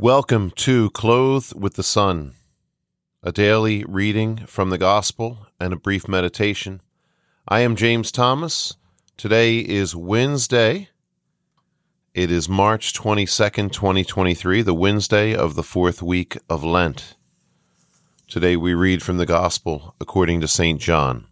Welcome to Clothed with the Sun, a daily reading from the Gospel and a brief meditation. I am James Thomas. Today is Wednesday. It is March 22nd, 2023, the Wednesday of the fourth week of Lent. Today we read from the Gospel according to St. John.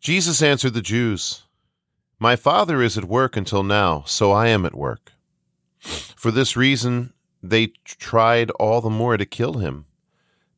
Jesus answered the Jews, My Father is at work until now, so I am at work. For this reason, they tried all the more to kill him,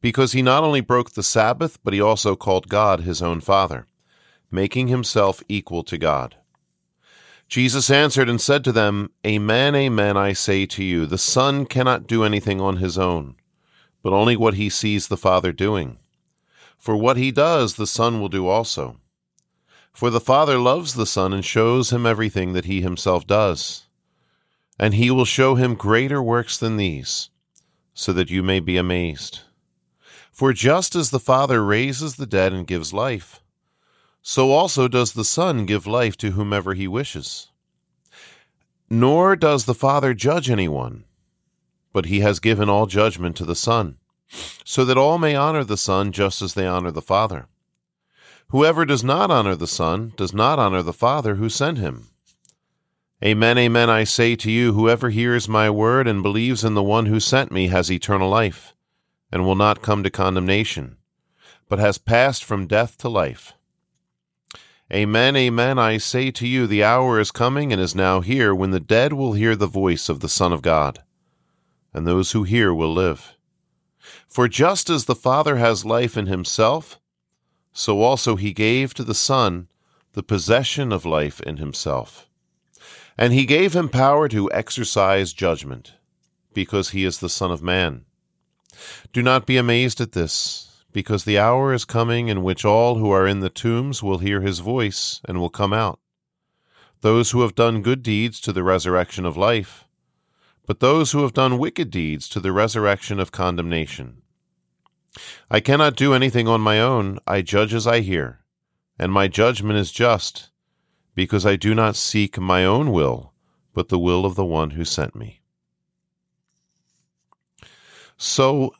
because he not only broke the Sabbath, but he also called God his own Father, making himself equal to God. Jesus answered and said to them, Amen, amen, I say to you, the Son cannot do anything on his own, but only what he sees the Father doing. For what he does, the Son will do also. For the Father loves the Son and shows him everything that he himself does and he will show him greater works than these, so that you may be amazed. For just as the Father raises the dead and gives life, so also does the Son give life to whomever he wishes. Nor does the Father judge anyone, but he has given all judgment to the Son, so that all may honor the Son just as they honor the Father. Whoever does not honor the Son does not honor the Father who sent him. Amen, amen, I say to you, whoever hears my word and believes in the one who sent me has eternal life, and will not come to condemnation, but has passed from death to life. Amen, amen, I say to you, the hour is coming and is now here when the dead will hear the voice of the Son of God, and those who hear will live. For just as the Father has life in himself, so also he gave to the Son the possession of life in himself. And he gave him power to exercise judgment, because he is the Son of Man. Do not be amazed at this, because the hour is coming in which all who are in the tombs will hear his voice and will come out. Those who have done good deeds to the resurrection of life, but those who have done wicked deeds to the resurrection of condemnation. I cannot do anything on my own, I judge as I hear, and my judgment is just because I do not seek my own will, but the will of the one who sent me. So,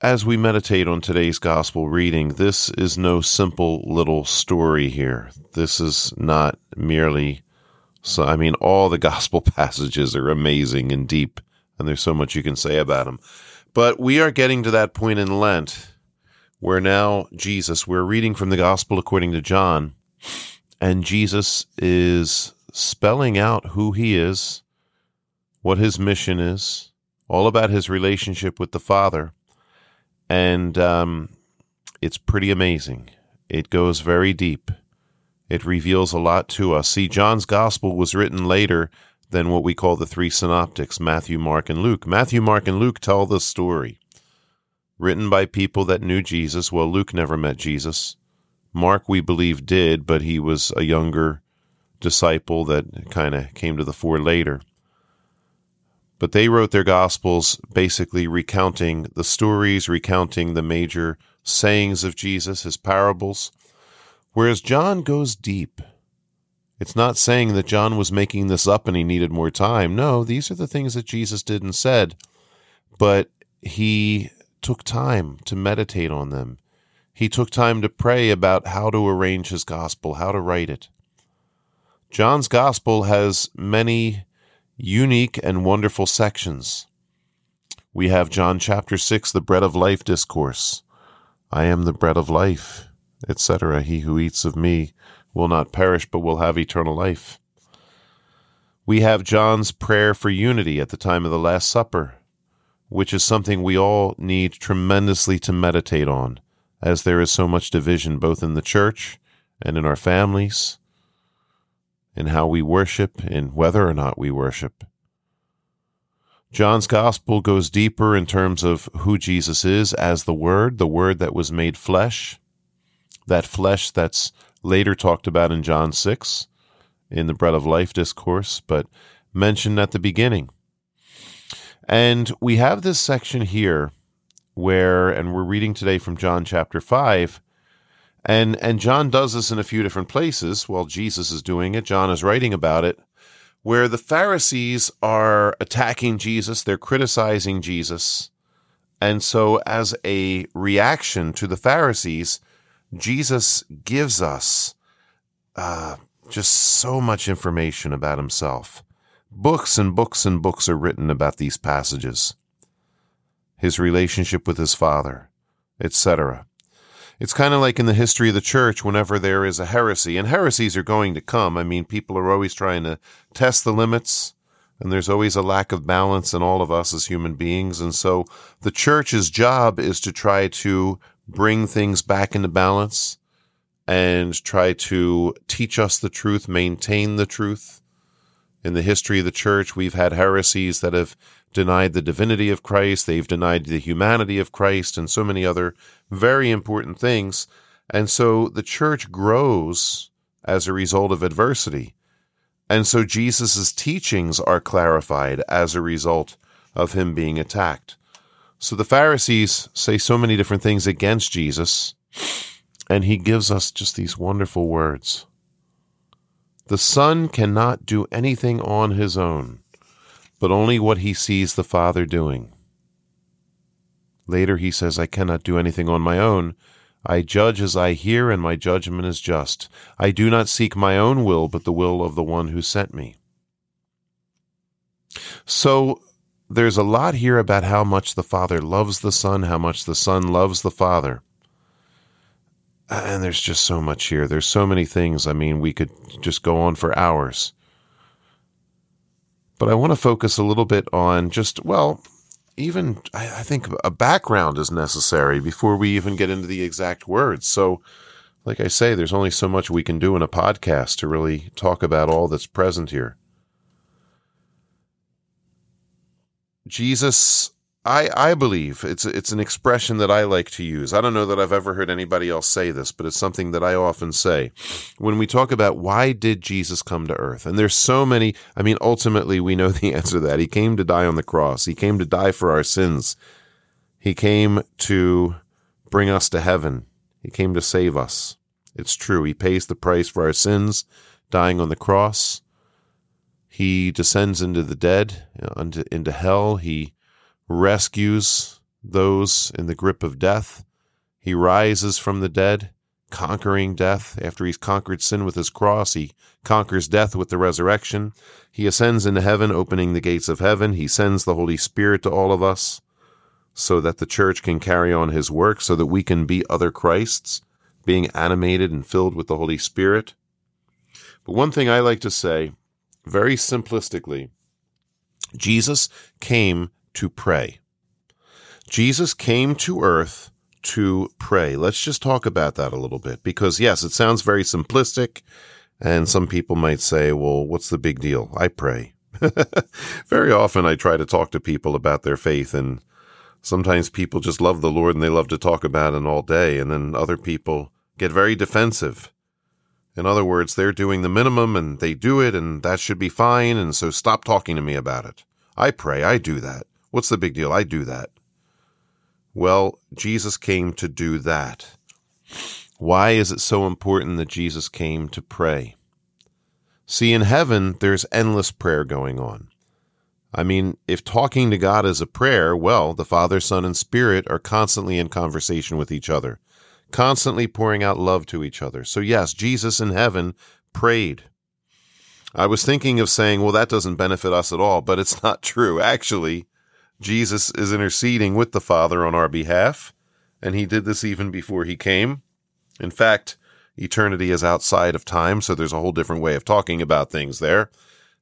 as we meditate on today's gospel reading, this is no simple little story here. This is not merely, so, I mean, all the gospel passages are amazing and deep, and there's so much you can say about them. But we are getting to that point in Lent where now Jesus, we're reading from the gospel according to John, and Jesus is spelling out who he is, what his mission is, all about his relationship with the Father. And um, it's pretty amazing. It goes very deep. It reveals a lot to us. See, John's gospel was written later than what we call the three synoptics Matthew, Mark, and Luke. Matthew, Mark, and Luke tell the story. Written by people that knew Jesus. Well, Luke never met Jesus. Mark, we believe, did, but he was a younger disciple that kind of came to the fore later. But they wrote their Gospels basically recounting the stories, recounting the major sayings of Jesus, his parables, whereas John goes deep. It's not saying that John was making this up and he needed more time. No, these are the things that Jesus did and said, but he took time to meditate on them. He took time to pray about how to arrange his gospel, how to write it. John's gospel has many unique and wonderful sections. We have John chapter 6, the bread of life discourse. I am the bread of life, etc. He who eats of me will not perish, but will have eternal life. We have John's prayer for unity at the time of the Last Supper, which is something we all need tremendously to meditate on as there is so much division both in the church and in our families, in how we worship, in whether or not we worship. John's gospel goes deeper in terms of who Jesus is as the Word, the Word that was made flesh, that flesh that's later talked about in John 6 in the Bread of Life discourse, but mentioned at the beginning. And we have this section here where and we're reading today from John chapter 5 and and John does this in a few different places while Jesus is doing it John is writing about it where the Pharisees are attacking Jesus, they're criticizing Jesus. And so, as a reaction to the Pharisees, Jesus gives us uh, just so much information about himself. Books and books and books are written about these passages, his relationship with his Father, etc. It's kind of like in the history of the church whenever there is a heresy, and heresies are going to come. I mean, people are always trying to test the limits, and there's always a lack of balance in all of us as human beings. And so the church's job is to try to bring things back into balance and try to teach us the truth, maintain the truth. In the history of the church, we've had heresies that have denied the divinity of Christ, they've denied the humanity of Christ, and so many other very important things. And so the church grows as a result of adversity. And so Jesus' teachings are clarified as a result of him being attacked. So the Pharisees say so many different things against Jesus, and he gives us just these wonderful words. The Son cannot do anything on his own but only what he sees the Father doing. Later he says, I cannot do anything on my own. I judge as I hear, and my judgment is just. I do not seek my own will, but the will of the one who sent me. So there's a lot here about how much the Father loves the Son, how much the Son loves the Father. Uh, and there's just so much here. There's so many things. I mean, we could just go on for hours. But I want to focus a little bit on just, well, even I, think a background is necessary before we even get into the exact words. So, like I say, there's only so much we can do in a podcast to really talk about all that's present here. Jesus I, I believe it's it's an expression that I like to use. I don't know that I've ever heard anybody else say this, but it's something that I often say when we talk about why did Jesus come to earth. And there's so many. I mean, ultimately, we know the answer to that. He came to die on the cross. He came to die for our sins. He came to bring us to heaven. He came to save us. It's true. He pays the price for our sins, dying on the cross. He descends into the dead, uh, into, into hell. He rescues those in the grip of death. He rises from the dead, conquering death. After he's conquered sin with his cross, he conquers death with the resurrection. He ascends into heaven, opening the gates of heaven. He sends the Holy Spirit to all of us so that the church can carry on his work, so that we can be other Christs, being animated and filled with the Holy Spirit. But one thing I like to say, very simplistically, Jesus came to pray. Jesus came to earth to pray. Let's just talk about that a little bit because, yes, it sounds very simplistic. And some people might say, well, what's the big deal? I pray. very often I try to talk to people about their faith, and sometimes people just love the Lord and they love to talk about it all day. And then other people get very defensive. In other words, they're doing the minimum and they do it, and that should be fine. And so stop talking to me about it. I pray. I do that. What's the big deal? I do that. Well, Jesus came to do that. Why is it so important that Jesus came to pray? See, in heaven, there's endless prayer going on. I mean, if talking to God is a prayer, well, the Father, Son, and Spirit are constantly in conversation with each other, constantly pouring out love to each other. So, yes, Jesus in heaven prayed. I was thinking of saying, well, that doesn't benefit us at all, but it's not true. Actually, Jesus is interceding with the Father on our behalf, and he did this even before he came. In fact, eternity is outside of time, so there's a whole different way of talking about things there.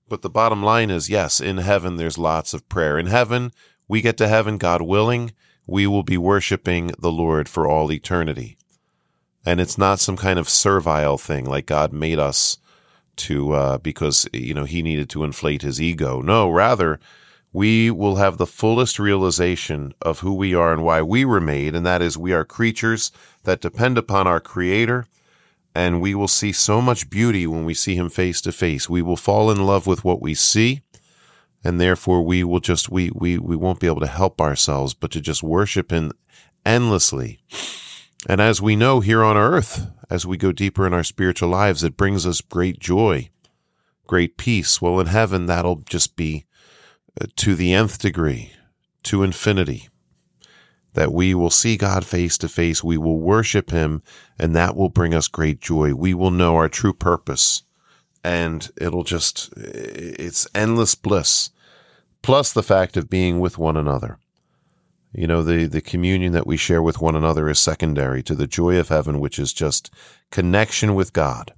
But the bottom line is yes, in heaven there's lots of prayer. In heaven, we get to heaven, God willing, we will be worshiping the Lord for all eternity. And it's not some kind of servile thing like God made us to, uh, because, you know, he needed to inflate his ego. No, rather, we will have the fullest realization of who we are and why we were made, and that is we are creatures that depend upon our Creator, and we will see so much beauty when we see Him face to face. We will fall in love with what we see, and therefore we will just we we we won't be able to help ourselves but to just worship Him endlessly. And as we know here on earth, as we go deeper in our spiritual lives, it brings us great joy great peace. Well, in heaven, that'll just be Uh, to the nth degree, to infinity. That we will see God face to face, we will worship Him, and that will bring us great joy. We will know our true purpose, and it'll just, it's endless bliss, plus the fact of being with one another. You know, the, the communion that we share with one another is secondary to the joy of heaven, which is just connection with God.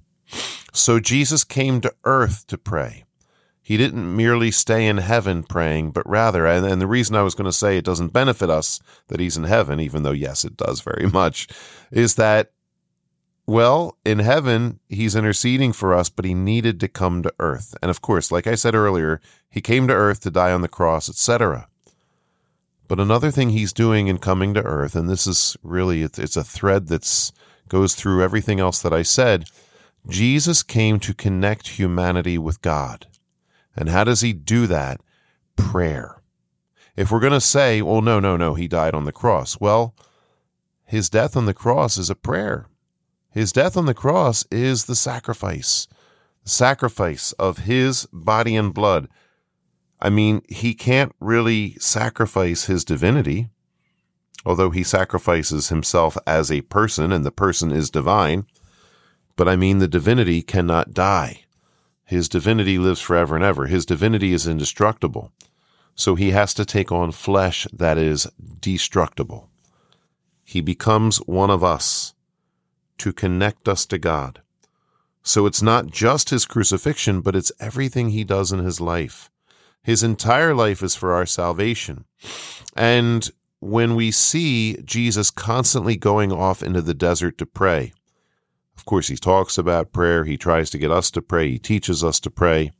So Jesus came to earth to pray. He didn't merely stay in heaven praying, but rather, and, and the reason I was going to say it doesn't benefit us that he's in heaven, even though, yes, it does very much, is that, well, in heaven, he's interceding for us, but he needed to come to earth. And of course, like I said earlier, he came to earth to die on the cross, etc. But another thing he's doing in coming to earth, and this is really, it's a thread that's goes through everything else that I said. Jesus came to connect humanity with God. And how does he do that? Prayer. If we're going to say, well, no, no, no, he died on the cross. Well, his death on the cross is a prayer. His death on the cross is the sacrifice, the sacrifice of his body and blood I mean, he can't really sacrifice his divinity, although he sacrifices himself as a person and the person is divine. But I mean, the divinity cannot die. His divinity lives forever and ever. His divinity is indestructible. So he has to take on flesh that is destructible. He becomes one of us to connect us to God. So it's not just his crucifixion, but it's everything he does in his life. His entire life is for our salvation. And when we see Jesus constantly going off into the desert to pray, of course, he talks about prayer. He tries to get us to pray. He teaches us to pray.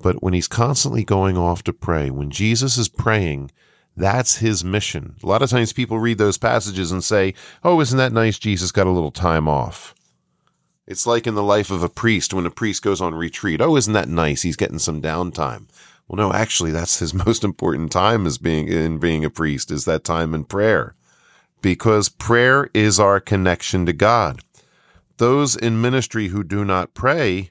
But when he's constantly going off to pray, when Jesus is praying, that's his mission. A lot of times people read those passages and say, Oh, isn't that nice? Jesus got a little time off. It's like in the life of a priest when a priest goes on retreat. Oh, isn't that nice? He's getting some downtime. Well, no, actually, that's his most important time as being in being a priest is that time in prayer, because prayer is our connection to God. Those in ministry who do not pray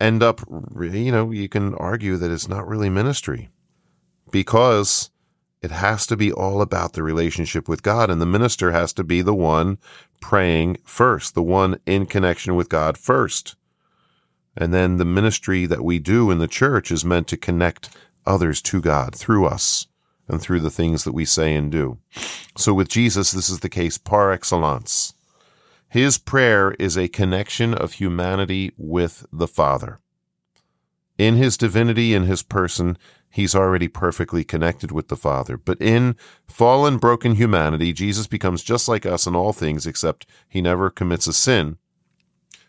end up, you know, you can argue that it's not really ministry because it has to be all about the relationship with God, and the minister has to be the one praying first, the one in connection with God first. And then the ministry that we do in the church is meant to connect others to God through us and through the things that we say and do. So with Jesus, this is the case par excellence. His prayer is a connection of humanity with the Father. In his divinity in his person, he's already perfectly connected with the Father. But in fallen, broken humanity, Jesus becomes just like us in all things, except he never commits a sin.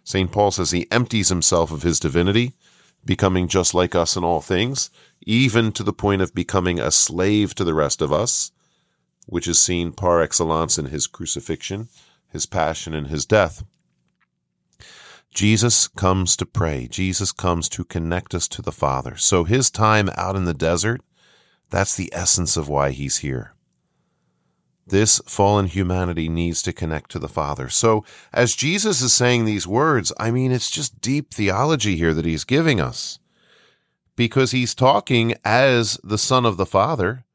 St. Paul says he empties himself of his divinity, becoming just like us in all things, even to the point of becoming a slave to the rest of us, which is seen par excellence in his crucifixion, his passion, and his death. Jesus comes to pray. Jesus comes to connect us to the Father. So his time out in the desert, that's the essence of why he's here. This fallen humanity needs to connect to the Father. So, as Jesus is saying these words, I mean, it's just deep theology here that he's giving us because he's talking as the Son of the Father,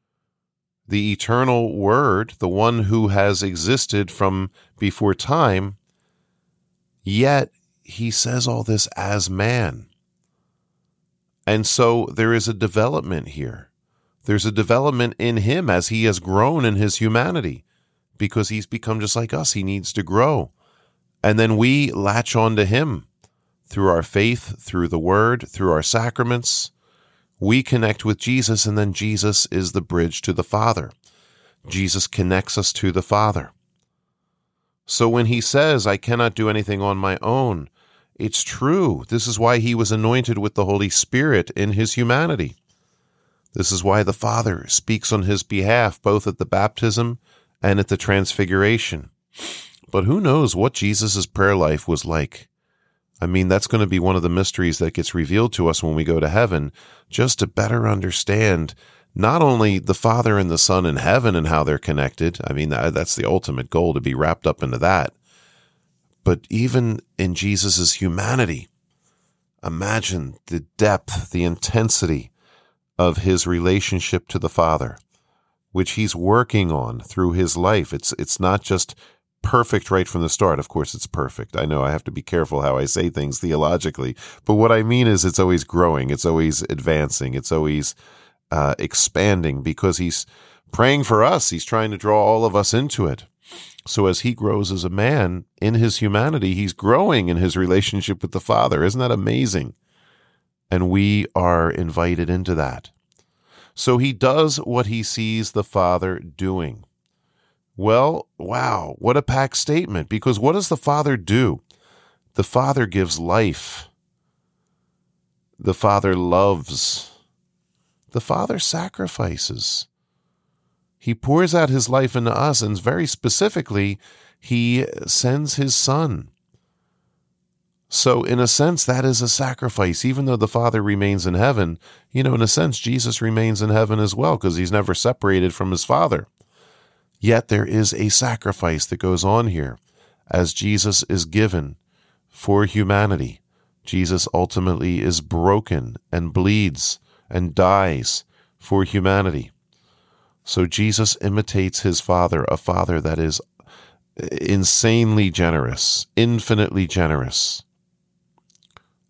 the eternal Word, the one who has existed from before time, yet he says all this as man. And so there is a development here. There's a development in him as he has grown in his humanity because he's become just like us. He needs to grow. And then we latch on to him through our faith, through the word, through our sacraments. We connect with Jesus, and then Jesus is the bridge to the Father. Jesus connects us to the Father. So when he says, I cannot do anything on my own, it's true. This is why he was anointed with the Holy Spirit in his humanity. This is why the Father speaks on his behalf both at the baptism and at the transfiguration. But who knows what Jesus' prayer life was like? I mean, that's going to be one of the mysteries that gets revealed to us when we go to heaven, just to better understand not only the Father and the Son in heaven and how they're connected. I mean, that's the ultimate goal to be wrapped up into that. But even in Jesus' humanity, imagine the depth, the intensity of his relationship to the Father, which he's working on through his life. It's it's not just perfect right from the start. Of course, it's perfect. I know I have to be careful how I say things theologically, but what I mean is it's always growing, it's always advancing, it's always uh, expanding because he's praying for us. He's trying to draw all of us into it. So as he grows as a man in his humanity, he's growing in his relationship with the Father. Isn't that amazing? And we are invited into that. So he does what he sees the Father doing. Well, wow, what a packed statement. Because what does the Father do? The Father gives life. The Father loves. The Father sacrifices. He pours out his life into us, and very specifically, he sends his Son. So, in a sense, that is a sacrifice. Even though the Father remains in heaven, you know, in a sense, Jesus remains in heaven as well because he's never separated from his Father. Yet there is a sacrifice that goes on here as Jesus is given for humanity. Jesus ultimately is broken and bleeds and dies for humanity. So Jesus imitates his Father, a Father that is insanely generous, infinitely generous.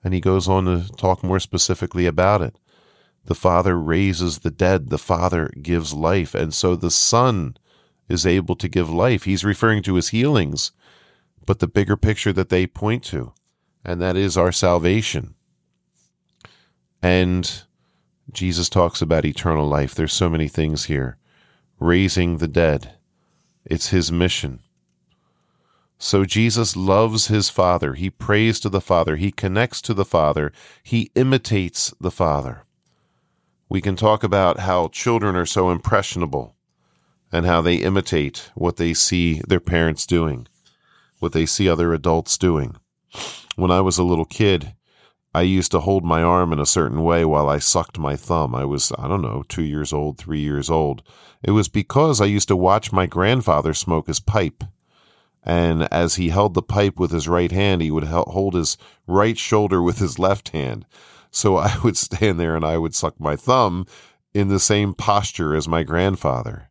And he goes on to talk more specifically about it. The Father raises the dead, the Father gives life, and so the Son is able to give life. He's referring to his healings, but the bigger picture that they point to, and that is our salvation. And Jesus talks about eternal life. There's so many things here raising the dead. It's his mission. So Jesus loves his Father. He prays to the Father. He connects to the Father. He imitates the Father. We can talk about how children are so impressionable and how they imitate what they see their parents doing, what they see other adults doing. When I was a little kid, I used to hold my arm in a certain way while I sucked my thumb. I was, I don't know, two years old, three years old. It was because I used to watch my grandfather smoke his pipe. And as he held the pipe with his right hand, he would hold his right shoulder with his left hand. So I would stand there and I would suck my thumb in the same posture as my grandfather.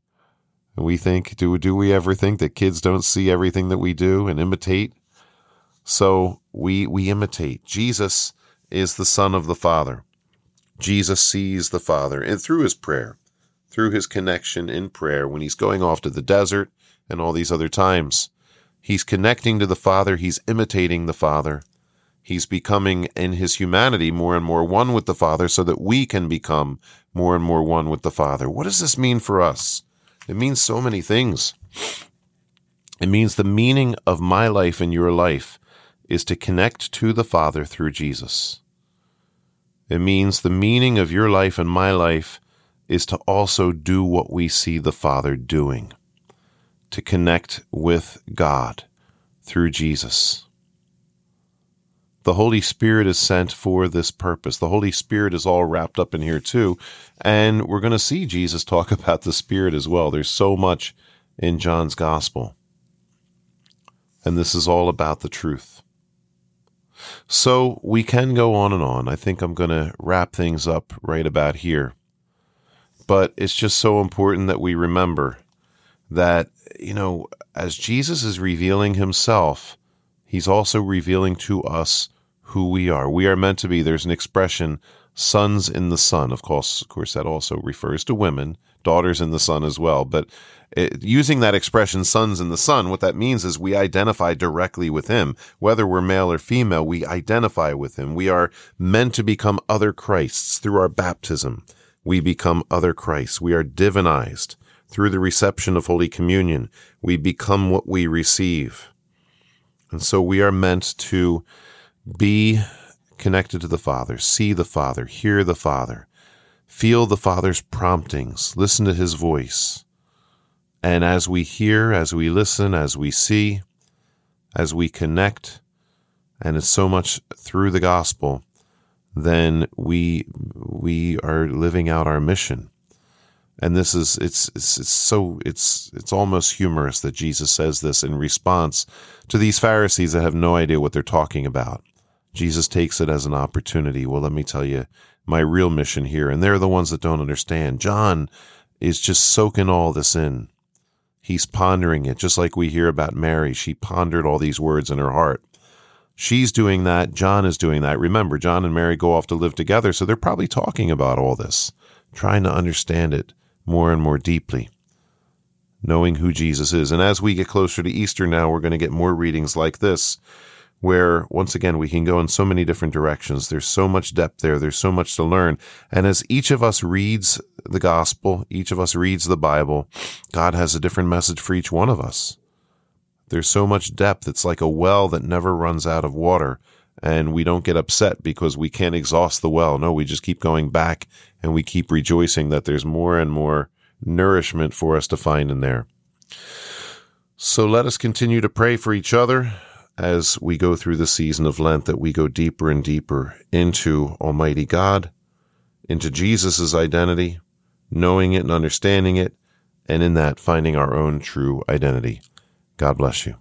We think, do, do we ever think that kids don't see everything that we do and imitate? So we, we imitate. Jesus is the Son of the Father. Jesus sees the Father, and through his prayer, through his connection in prayer, when he's going off to the desert and all these other times, he's connecting to the Father, he's imitating the Father. He's becoming in his humanity more and more one with the Father so that we can become more and more one with the Father. What does this mean for us? It means so many things. It means the meaning of my life and your life is to connect to the Father through Jesus. It means the meaning of your life and my life is to also do what we see the Father doing, to connect with God through Jesus. The Holy Spirit is sent for this purpose. The Holy Spirit is all wrapped up in here too. And we're going to see Jesus talk about the Spirit as well. There's so much in John's Gospel. And this is all about the truth. So we can go on and on. I think I'm going to wrap things up right about here. But it's just so important that we remember that, you know, as Jesus is revealing himself, he's also revealing to us who we are. We are meant to be, there's an expression, sons in the Son. Of course, of course, that also refers to women, daughters in the Son as well. But it, using that expression, sons in the Son, what that means is we identify directly with Him. Whether we're male or female, we identify with Him. We are meant to become other Christs through our baptism. We become other Christs. We are divinized through the reception of Holy Communion. We become what we receive. And so we are meant to be connected to the Father, see the Father, hear the Father, feel the Father's promptings, listen to His voice. And as we hear, as we listen, as we see, as we connect, and it's so much through the gospel, then we we are living out our mission. And this is it's, it's it's so it's it's almost humorous that Jesus says this in response to these Pharisees that have no idea what they're talking about. Jesus takes it as an opportunity. Well, let me tell you my real mission here. And they're the ones that don't understand. John is just soaking all this in. He's pondering it, just like we hear about Mary. She pondered all these words in her heart. She's doing that. John is doing that. Remember, John and Mary go off to live together, so they're probably talking about all this, trying to understand it more and more deeply, knowing who Jesus is. And as we get closer to Easter now, we're going to get more readings like this where once again we can go in so many different directions. There's so much depth there. There's so much to learn. And as each of us reads the gospel, each of us reads the Bible, God has a different message for each one of us. There's so much depth. It's like a well that never runs out of water. And we don't get upset because we can't exhaust the well. No, we just keep going back and we keep rejoicing that there's more and more nourishment for us to find in there. So let us continue to pray for each other as we go through the season of Lent that we go deeper and deeper into Almighty God, into Jesus' identity, knowing it and understanding it, and in that finding our own true identity. God bless you.